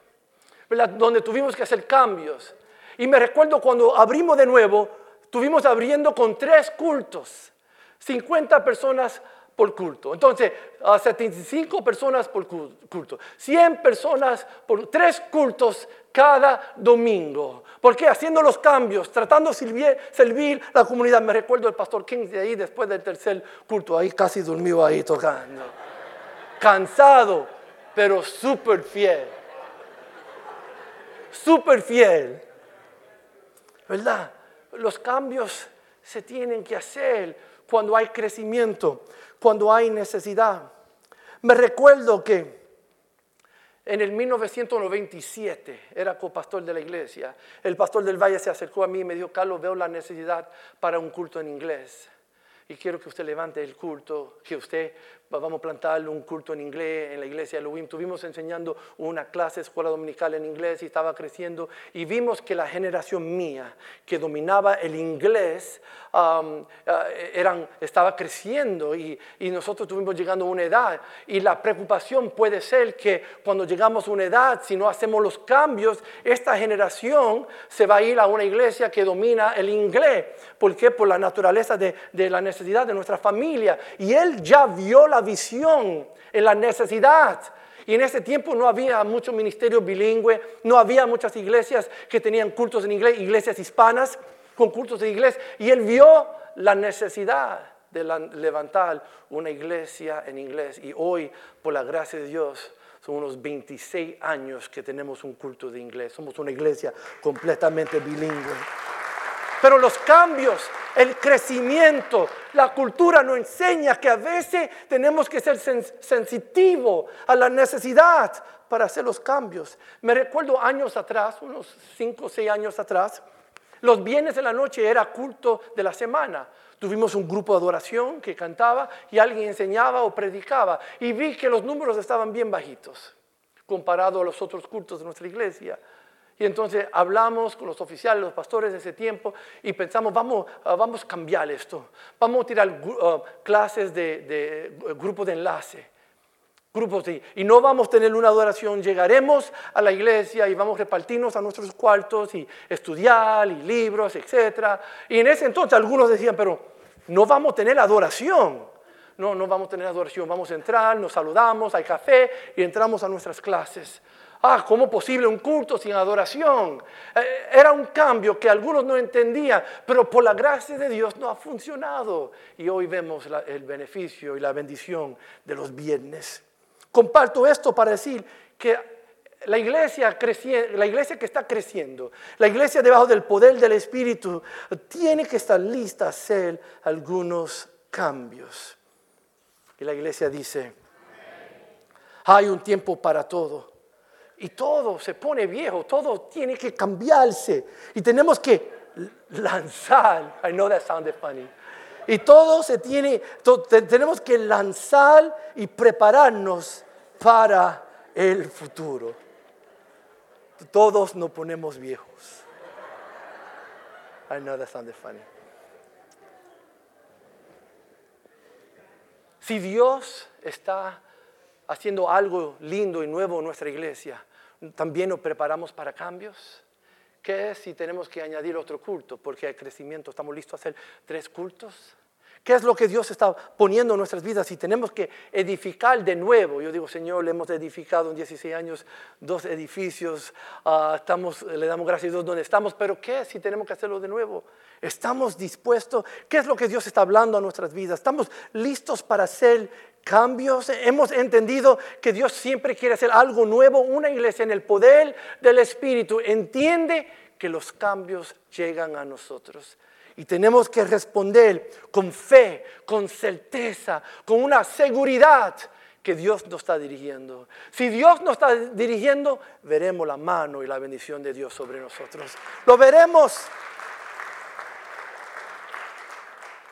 donde tuvimos que hacer cambios. Y me recuerdo cuando abrimos de nuevo, tuvimos abriendo con tres cultos, 50 personas por culto. Entonces, a 75 personas por culto, 100 personas por tres cultos cada domingo. Porque haciendo los cambios, tratando de servir, la comunidad. Me recuerdo el pastor King de ahí después del tercer culto, ahí casi durmió ahí tocando. Cansado, pero súper fiel. Súper fiel. ¿Verdad? Los cambios se tienen que hacer cuando hay crecimiento cuando hay necesidad. Me recuerdo que en el 1997 era copastor de la iglesia. El pastor del Valle se acercó a mí y me dijo, Carlos, veo la necesidad para un culto en inglés. Y quiero que usted levante el culto, que usted vamos a plantar un culto en inglés en la iglesia de Elohim. Tuvimos enseñando una clase, escuela dominical en inglés y estaba creciendo. Y vimos que la generación mía, que dominaba el inglés, um, uh, eran, estaba creciendo y, y, nosotros estuvimos llegando a una edad. Y la preocupación puede ser que cuando llegamos a una edad, si no hacemos los cambios, esta generación se va a ir a una iglesia que domina el inglés. ¿Por qué? Por la naturaleza de, de la necesidad de nuestra familia. Y él ya vio la visión, en la necesidad. Y en ese tiempo no había mucho ministerio bilingüe, no había muchas iglesias que tenían cultos en inglés, iglesias hispanas con cultos en inglés. Y él vio la necesidad de levantar una iglesia en inglés. Y hoy, por la gracia de Dios, son unos 26 años que tenemos un culto de inglés. Somos una iglesia completamente bilingüe. Pero los cambios, el crecimiento, la cultura nos enseña que a veces tenemos que ser sensitivos a la necesidad para hacer los cambios. Me recuerdo años atrás, unos 5 o 6 años atrás, los viernes de la noche era culto de la semana. Tuvimos un grupo de adoración que cantaba y alguien enseñaba o predicaba. Y vi que los números estaban bien bajitos comparado a los otros cultos de nuestra iglesia. Y entonces hablamos con los oficiales, los pastores de ese tiempo y pensamos, vamos, ah, vamos a cambiar esto. Vamos a tirar ah, clases de, de grupo de enlace grupos y no vamos a tener una adoración, llegaremos a la iglesia y vamos a repartirnos a nuestros cuartos y estudiar y libros, etc. Y en ese entonces algunos decían, pero no vamos a tener adoración. No, no vamos a tener adoración, vamos a entrar, nos saludamos, hay café y entramos a nuestras clases. Ah, ¿cómo posible un culto sin adoración? Eh, era un cambio que algunos no entendían, pero por la gracia de Dios no ha funcionado. Y hoy vemos el beneficio y la bendición de los viernes. Comparto esto para decir que la iglesia, la iglesia que está creciendo, la iglesia debajo del poder del Espíritu, tiene que estar lista a hacer algunos cambios. Y la iglesia dice, hay un tiempo para todo. Y todo se pone viejo, todo tiene que cambiarse. Y tenemos que lanzar, I know that sounded funny, y todo se tiene, tenemos que lanzar y prepararnos para el futuro. Todos nos ponemos viejos. I know that sounded funny. Si Dios está haciendo algo lindo y nuevo en nuestra iglesia, también nos preparamos para cambios. ¿Qué es si tenemos que añadir otro culto? Porque hay crecimiento, estamos listos a hacer tres cultos. ¿Qué es lo que Dios está poniendo en nuestras vidas? Y tenemos que edificar de nuevo. Yo digo, Señor, le hemos edificado en 16 años dos edificios, ah, estamos, le damos gracias a Dios donde estamos, pero ¿qué si tenemos que hacerlo de nuevo? ¿Estamos dispuestos? ¿Qué es lo que Dios está hablando a nuestras vidas? ¿Estamos listos para hacer cambios? Hemos entendido que Dios siempre quiere hacer algo nuevo. Una iglesia en el poder del Espíritu entiende que los cambios llegan a nosotros. Y tenemos que responder con fe, con certeza, con una seguridad que Dios nos está dirigiendo. Si Dios nos está dirigiendo, veremos la mano y la bendición de Dios sobre nosotros. Lo veremos.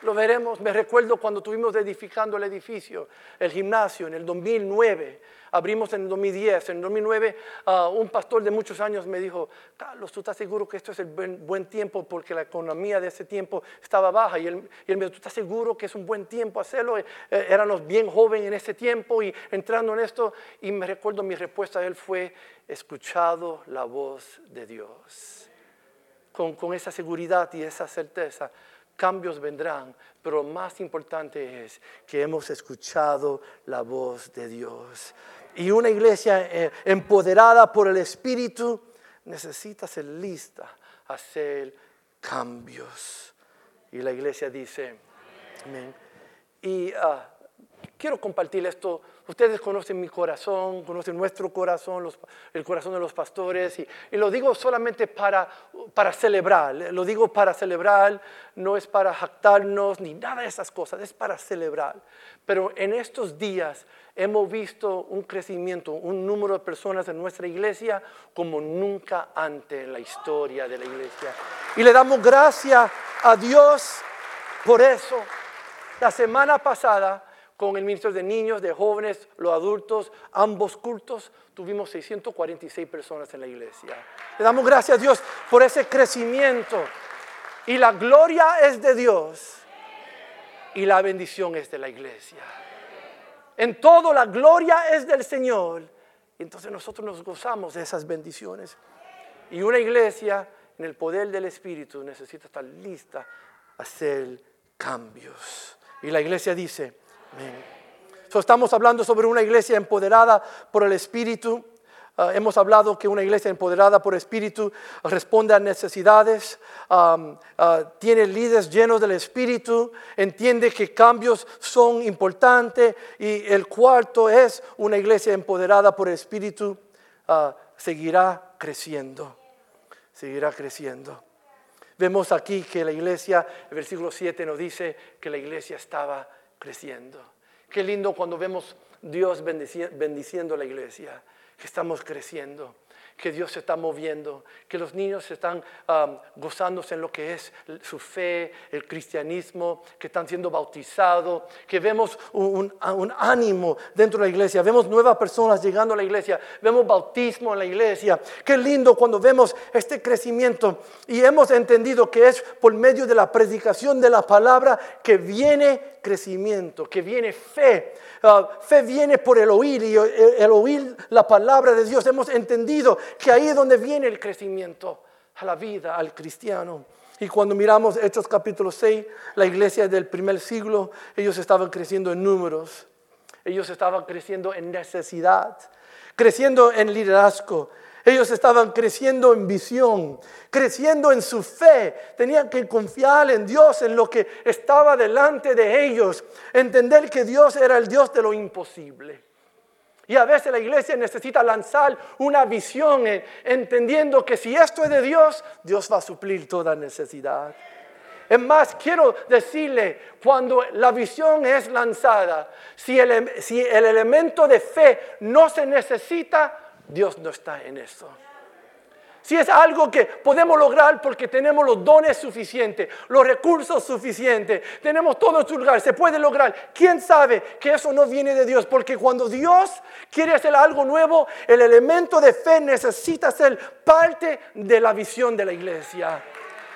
Lo veremos. Me recuerdo cuando estuvimos edificando el edificio, el gimnasio, en el 2009 abrimos en el 2010. En el 2009 ah, un pastor de muchos años me dijo, Carlos, ¿tú estás seguro que esto es el buen, tiempo porque la economía de ese tiempo estaba baja? Y él, me dijo, ¿tú estás seguro que es un buen tiempo hacerlo? Eh, éramos bien jóvenes en ese tiempo y entrando en esto. Y me recuerdo mi respuesta a él fue, escuchado la voz de Dios. Con, con esa seguridad y esa certeza cambios vendrán, pero más importante es que hemos escuchado la voz de Dios. Y una iglesia eh, empoderada por el Espíritu necesita ser lista a hacer cambios. Y la iglesia dice, amén. Y ah, quiero compartir esto Ustedes conocen mi corazón, conocen nuestro corazón, el corazón de los pastores, y, lo digo solamente para, para celebrar, lo digo para celebrar, no es para jactarnos ni nada de esas cosas, es para celebrar. Pero en estos días hemos visto un crecimiento, un número de personas en nuestra iglesia como nunca antes en la historia de la iglesia. Y le damos gracias a Dios por eso. La semana pasada con el Ministerio de Niños, de Jóvenes, los adultos, ambos cultos, tuvimos 646 personas en la iglesia. Le damos gracias a Dios por ese crecimiento. Y la gloria es de Dios y la bendición es de la iglesia. En todo la gloria es del Señor. Y entonces nosotros nos gozamos de esas bendiciones. Y una iglesia en el poder del Espíritu necesita estar lista a hacer cambios. Y la iglesia dice, estamos hablando sobre una iglesia empoderada por el Espíritu. Ah, hemos hablado que una iglesia empoderada por Espíritu responde a necesidades, ah, tiene líderes llenos del Espíritu, entiende que cambios son importantes y el cuarto es una iglesia empoderada por Espíritu, ah, seguirá creciendo, seguirá creciendo. Vemos aquí que la iglesia, el versículo 7 nos dice que la iglesia estaba creciendo. Qué lindo cuando vemos Dios bendiciendo la iglesia, que estamos creciendo que Dios se está moviendo, que los niños están um, gozándose en lo que es su fe, el cristianismo, que están siendo bautizados, que vemos un, un, ánimo dentro de la iglesia, vemos nuevas personas llegando a la iglesia, vemos bautismo en la iglesia. Qué lindo cuando vemos este crecimiento y hemos entendido que es por medio de la predicación de la palabra que viene crecimiento, que viene fe. Ah, fe viene por el oír y el, oír la palabra de Dios. Hemos entendido que ahí es donde viene el crecimiento a la vida, al cristiano. Y cuando miramos Hechos capítulo 6, la iglesia del primer siglo, ellos estaban creciendo en números, ellos estaban creciendo en necesidad, creciendo en liderazgo, ellos estaban creciendo en visión, creciendo en su fe. Tenían que confiar en Dios, en lo que estaba delante de ellos. Entender que Dios era el Dios de lo imposible. Y a veces la iglesia necesita lanzar una visión entendiendo que si esto es de Dios, Dios va a suplir toda necesidad. Es más, quiero decirle, cuando la visión es lanzada, si el, si el elemento de fe no se necesita, Dios no está en eso. Si es algo que podemos lograr porque tenemos los dones suficientes, los recursos suficientes, tenemos todo en su lugar, se puede lograr. ¿Quién sabe que eso no viene de Dios? Porque cuando Dios quiere hacer algo nuevo, el elemento de fe necesita ser parte de la visión de la iglesia.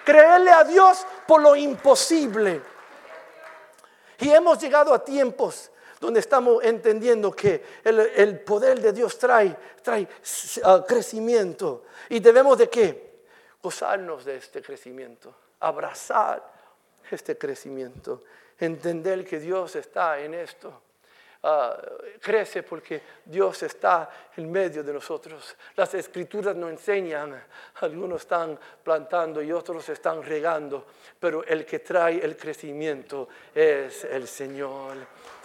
Creerle a Dios por lo imposible. Y hemos llegado a tiempos donde estamos entendiendo que el, poder de Dios trae, trae ah, crecimiento. Y debemos de qué? Gozarnos de este crecimiento, abrazar este crecimiento, entender que Dios está en esto. Ah, crece porque Dios está en medio de nosotros. Las escrituras nos enseñan, algunos están plantando y otros están regando, pero el que trae el crecimiento es el Señor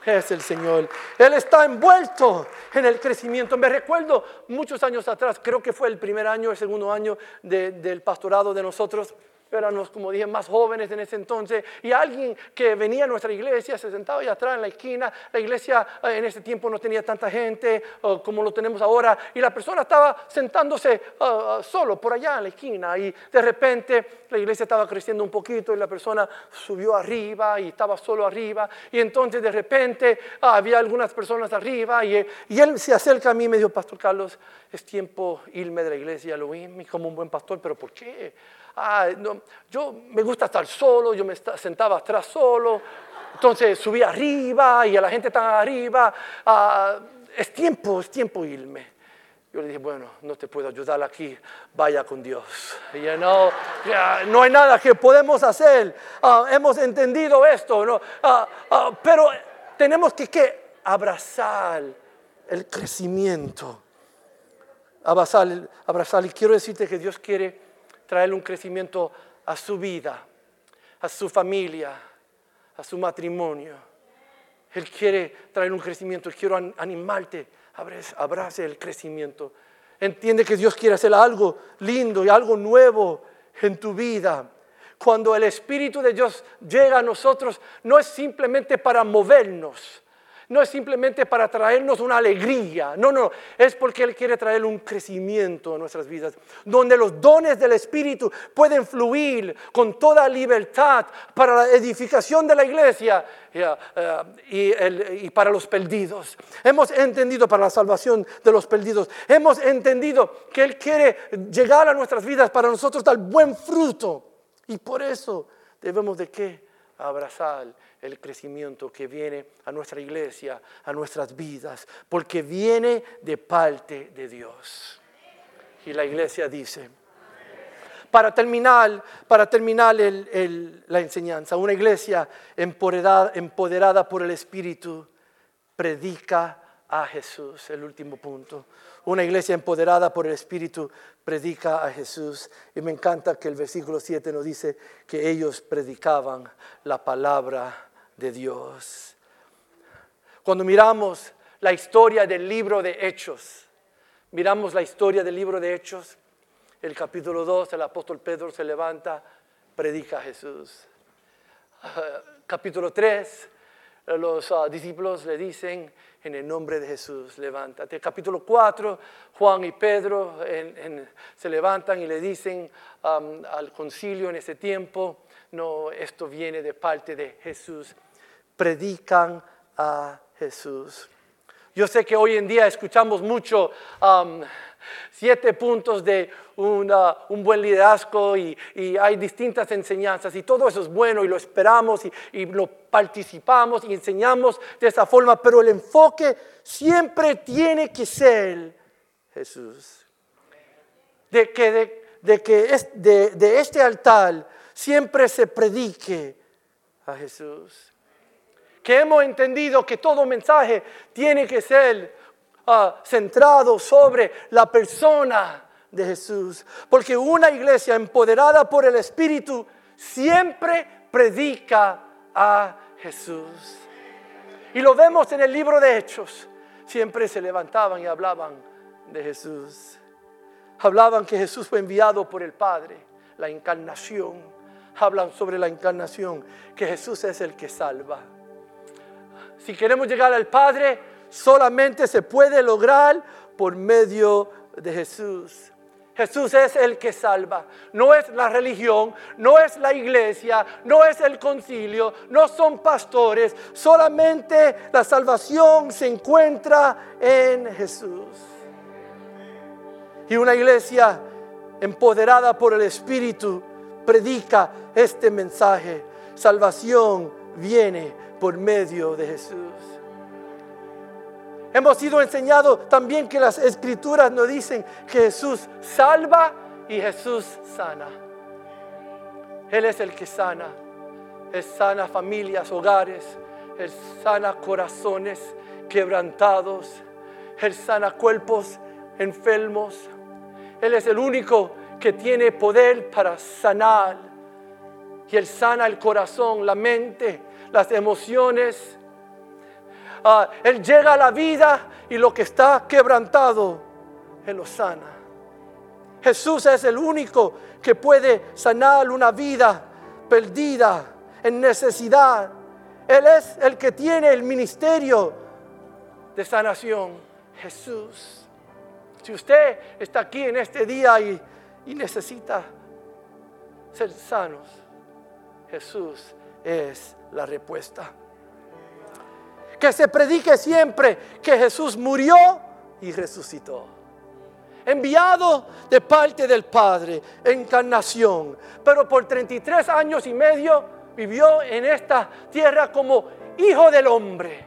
es el Señor. Él está envuelto en el crecimiento. Me recuerdo muchos años atrás, creo que fue el primer año, el segundo año del pastorado de nosotros éramos, como dije, más jóvenes en ese entonces, y alguien que venía a nuestra iglesia se sentaba ahí atrás en la esquina, la iglesia eh, en ese tiempo no tenía tanta gente como lo tenemos ahora, y la persona estaba sentándose uh, solo por allá en la esquina, y de repente la iglesia estaba creciendo un poquito y la persona subió arriba y estaba solo arriba, y entonces de repente había algunas personas arriba, y, y, él se acerca a mí y me dijo, Pastor Carlos, es tiempo irme de la iglesia, lo vi como un buen pastor, pero ¿por qué? Ah, no, yo me gusta estar solo, yo me sentaba atrás solo, entonces subí arriba y a la gente estaba arriba, ah, es tiempo, es tiempo irme. Yo le dije, bueno, no te puedo ayudar aquí, vaya con Dios. Y no, no hay nada que podemos hacer, ah, hemos entendido esto, ¿no? Ah, pero tenemos que, que abrazar el crecimiento. Abrazar, abrazar, y quiero decirte que Dios quiere traerle un crecimiento a su vida, a su familia, a su matrimonio. Él quiere traer un crecimiento, quiero animarte, abrace el crecimiento. Entiende que Dios quiere hacer algo lindo y algo nuevo en tu vida. Cuando el Espíritu de Dios llega a nosotros, no es simplemente para movernos, no es simplemente para traernos una alegría, no, no, es porque Él quiere traer un crecimiento a nuestras vidas, donde los dones del Espíritu pueden fluir con toda libertad para la edificación de la iglesia eh, y, para los perdidos. Hemos entendido para la salvación de los perdidos, hemos entendido que Él quiere llegar a nuestras vidas para nosotros dar buen fruto y por eso debemos de qué? Abrazar el crecimiento que viene a nuestra iglesia, a nuestras vidas, porque viene de parte de Dios. Y la iglesia dice, para terminar, para terminar la enseñanza, una iglesia empoderada, empoderada por el Espíritu predica a Jesús, el último punto. Una iglesia empoderada por el Espíritu predica a Jesús. Y me encanta que el versículo 7 nos dice que ellos predicaban la palabra de Dios. Cuando miramos la historia del libro de Hechos, miramos la historia del libro de Hechos, el capítulo 2, el apóstol Pedro se levanta predica a Jesús. Ah, capítulo 3, los ah, discípulos le dicen, en el nombre de Jesús, levántate. Capítulo 4, Juan y Pedro se levantan y le dicen al concilio en ese tiempo, no, esto viene de parte de Jesús. Predican a Jesús. Yo sé que hoy en día escuchamos mucho siete puntos de un buen liderazgo y, hay distintas enseñanzas y todo eso es bueno y lo esperamos y, lo participamos y enseñamos de esa forma, pero el enfoque siempre tiene que ser Jesús. De que, de, que de este altar siempre se predique a Jesús. Que hemos entendido que todo mensaje tiene que ser Ah, centrado sobre la persona de Jesús. Porque una iglesia empoderada por el Espíritu siempre predica a Jesús. Y lo vemos en el libro de Hechos. Siempre se levantaban y hablaban de Jesús. Hablaban que Jesús fue enviado por el Padre, la encarnación. Hablan sobre la encarnación, que Jesús es el que salva. Si queremos llegar al Padre, solamente se puede lograr por medio de Jesús. Jesús es el que salva. No es la religión, no es la iglesia, no es el concilio, no son pastores. Solamente la salvación se encuentra en Jesús. Y una iglesia empoderada por el Espíritu predica este mensaje. Salvación viene por medio de Jesús. Hemos sido enseñados también que las escrituras nos dicen que Jesús salva y Jesús sana. Él es el que sana. Él sana familias, hogares. Él sana corazones quebrantados. Él sana cuerpos enfermos. Él es el único que tiene poder para sanar. Y Él sana el corazón, la mente, las emociones Ah, él llega a la vida y lo que está quebrantado, Él lo sana. Jesús es el único que puede sanar una vida perdida, en necesidad. Él es el que tiene el ministerio de sanación. Jesús. Si usted está aquí en este día y, y necesita ser sanos, Jesús es la respuesta que se predique siempre que Jesús murió y resucitó. Enviado de parte del Padre, encarnación, pero por 33 años y medio vivió en esta tierra como hijo del hombre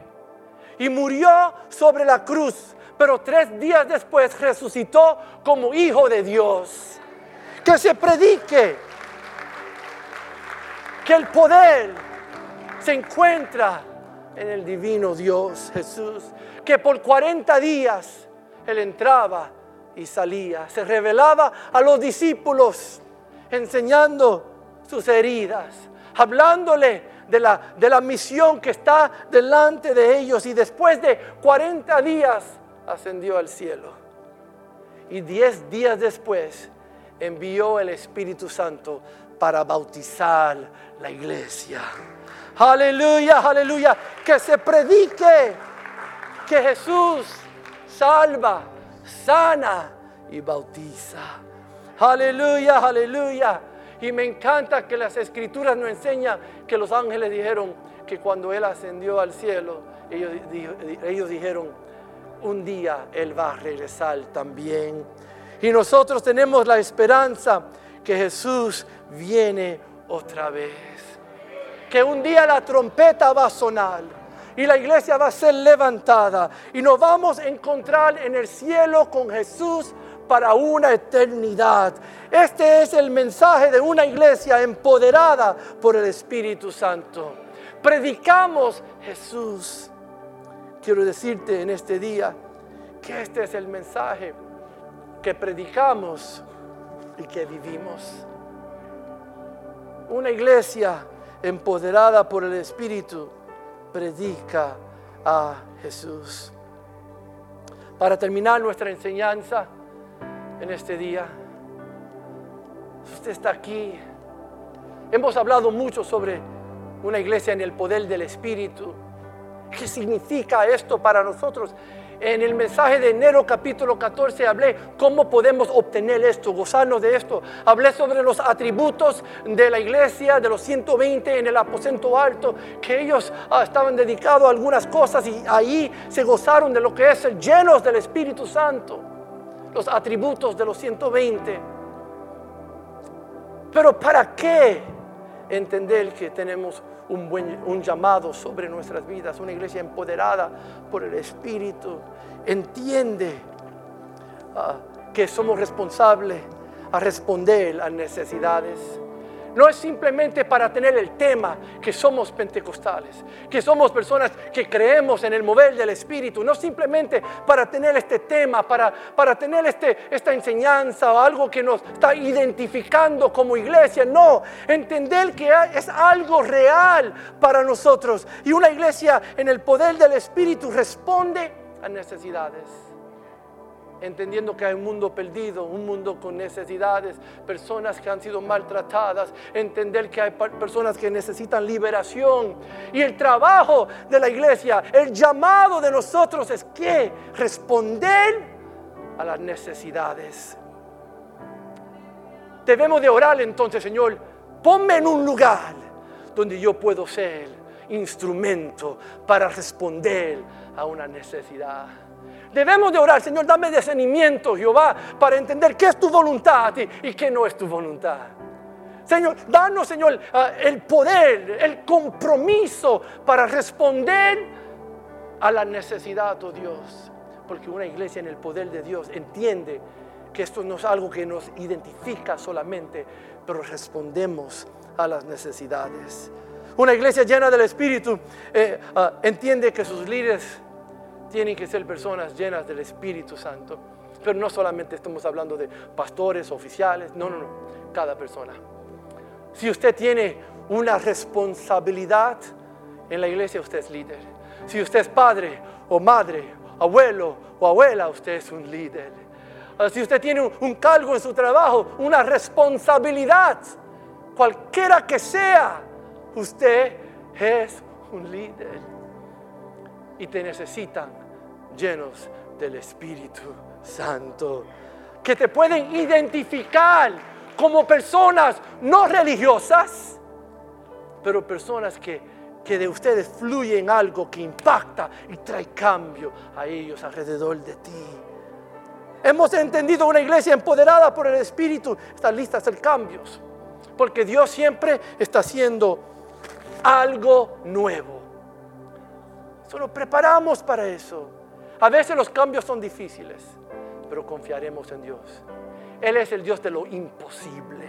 y murió sobre la cruz, pero tres días después resucitó como hijo de Dios. Que se predique que el poder se encuentra en el divino Dios Jesús, que por 40 días Él entraba y salía, se revelaba a los discípulos, enseñando sus heridas, hablándole de la, de la misión que está delante de ellos y después de 40 días ascendió al cielo. Y 10 días después envió el Espíritu Santo para bautizar la iglesia. Aleluya, aleluya. Que se predique que Jesús salva, sana y bautiza. Aleluya, aleluya. Y me encanta que las escrituras nos enseñan que los ángeles dijeron que cuando Él ascendió al cielo, ellos, ellos dijeron, un día Él va a regresar también. Y nosotros tenemos la esperanza que Jesús viene otra vez que un día la trompeta va a sonar y la iglesia va a ser levantada y nos vamos a encontrar en el cielo con Jesús para una eternidad. Este es el mensaje de una iglesia empoderada por el Espíritu Santo. Predicamos Jesús. Quiero decirte en este día que este es el mensaje que predicamos y que vivimos. Una iglesia empoderada por el Espíritu, predica a Jesús. Para terminar nuestra enseñanza en este día, usted está aquí Hemos hablado mucho sobre una iglesia en el poder del Espíritu. ¿Qué significa esto para nosotros? En el mensaje de enero capítulo 14 hablé cómo podemos obtener esto, gozarnos de esto. Hablé sobre los atributos de la iglesia, de los 120 en el aposento alto, que ellos ah, estaban dedicados a algunas cosas y ahí se gozaron de lo que es el llenos del Espíritu Santo. Los atributos de los 120. Pero ¿para qué entender que tenemos un, llamado sobre nuestras vidas, una iglesia empoderada por el Espíritu. Entiende ah, que somos responsables a responder a necesidades no es simplemente para tener el tema que somos pentecostales, que somos personas que creemos en el mover del Espíritu, no simplemente para tener este tema, para, para tener este, esta enseñanza o algo que nos está identificando como iglesia, no, entender que es algo real para nosotros. Y una iglesia en el poder del Espíritu responde a necesidades entendiendo que hay un mundo perdido, un mundo con necesidades, personas que han sido maltratadas, entender que hay personas que necesitan liberación. Y el trabajo de la iglesia, el llamado de nosotros es que responder a las necesidades. Debemos de orar entonces, Señor, ponme en un lugar donde yo puedo ser instrumento para responder a una necesidad. Debemos de orar, Señor, dame discernimiento, Jehová, para entender qué es tu voluntad y, qué no es tu voluntad. Señor, danos, Señor, ah, el poder, el compromiso para responder a la necesidad, oh Dios. Porque una iglesia en el poder de Dios entiende que esto no es algo que nos identifica solamente, pero respondemos a las necesidades. Una iglesia llena del Espíritu eh, ah, entiende que sus líderes tienen que ser personas llenas del Espíritu Santo. Pero no solamente estamos hablando de pastores, oficiales, no, no, no, cada persona. Si usted tiene una responsabilidad en la iglesia, usted es líder. Si usted es padre o madre, abuelo o abuela, usted es un líder. Ah, si usted tiene un, cargo en su trabajo, una responsabilidad, cualquiera que sea, usted es un líder y te necesitan llenos del Espíritu Santo, que te pueden identificar como personas no religiosas, pero personas que, que de ustedes fluyen algo que impacta y trae cambio a ellos alrededor de ti. Hemos entendido una iglesia empoderada por el Espíritu, está lista a hacer cambios, porque Dios siempre está haciendo algo nuevo. Solo preparamos para eso. A veces los cambios son difíciles, pero confiaremos en Dios. Él es el Dios de lo imposible.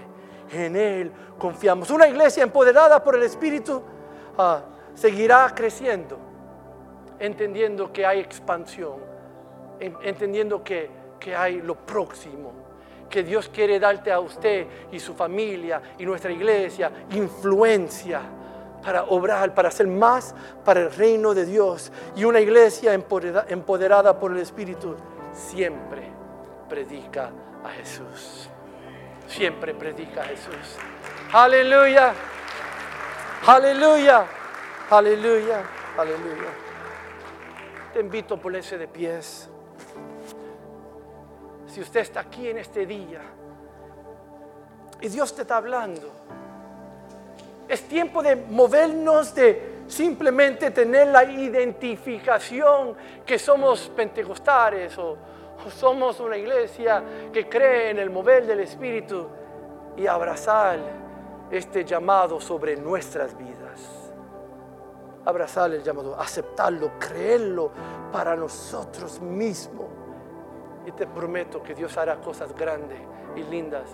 En Él confiamos. Una iglesia empoderada por el Espíritu ah, seguirá creciendo, entendiendo que hay expansión, entendiendo que, que hay lo próximo, que Dios quiere darte a usted y su familia y nuestra iglesia influencia para obrar, para hacer más para el reino de Dios. Y una iglesia empoderada por el Espíritu siempre predica a Jesús. Siempre predica a Jesús. Aleluya. Aleluya. Aleluya. Aleluya. Te invito a ponerse de pies. Si usted está aquí en este día y Dios te está hablando es tiempo de movernos, de simplemente tener la identificación que somos pentecostales o, somos una iglesia que cree en el mover del Espíritu y abrazar este llamado sobre nuestras vidas. Abrazar el llamado, aceptarlo, creerlo para nosotros mismos. Y te prometo que Dios hará cosas grandes y lindas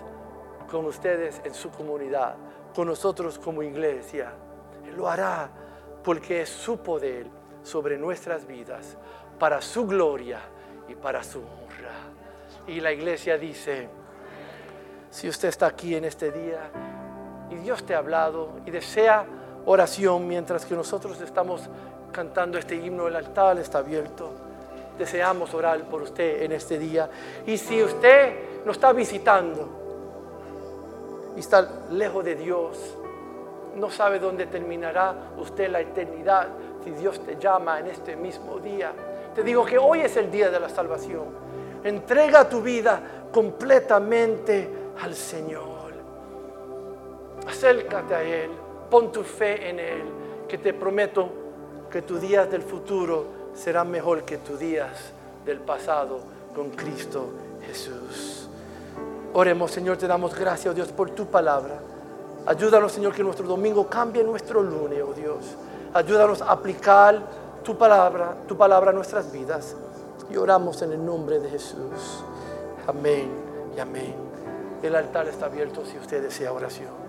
con ustedes en su comunidad con nosotros como iglesia. Lo hará porque es su poder sobre nuestras vidas, para su gloria y para su honra. Y la iglesia dice, si usted está aquí en este día y Dios te ha hablado y desea oración mientras que nosotros estamos cantando este himno, el altar está abierto. Deseamos orar por usted en este día. Y si usted nos está visitando, y está lejos de Dios, no sabe dónde terminará usted la eternidad si Dios te llama en este mismo día. Te digo que hoy es el día de la salvación. Entrega tu vida completamente al Señor. Acércate a Él, pon tu fe en Él, que te prometo que tus días del futuro serán mejor que tus días del pasado con Cristo Jesús. Oremos, Señor, te damos gracias, oh Dios, por tu palabra. Ayúdanos, Señor, que nuestro domingo cambie nuestro lunes, oh Dios. Ayúdanos a aplicar tu palabra, tu palabra a nuestras vidas. Y oramos en el nombre de Jesús. Amén y amén. El altar está abierto si usted desea oración.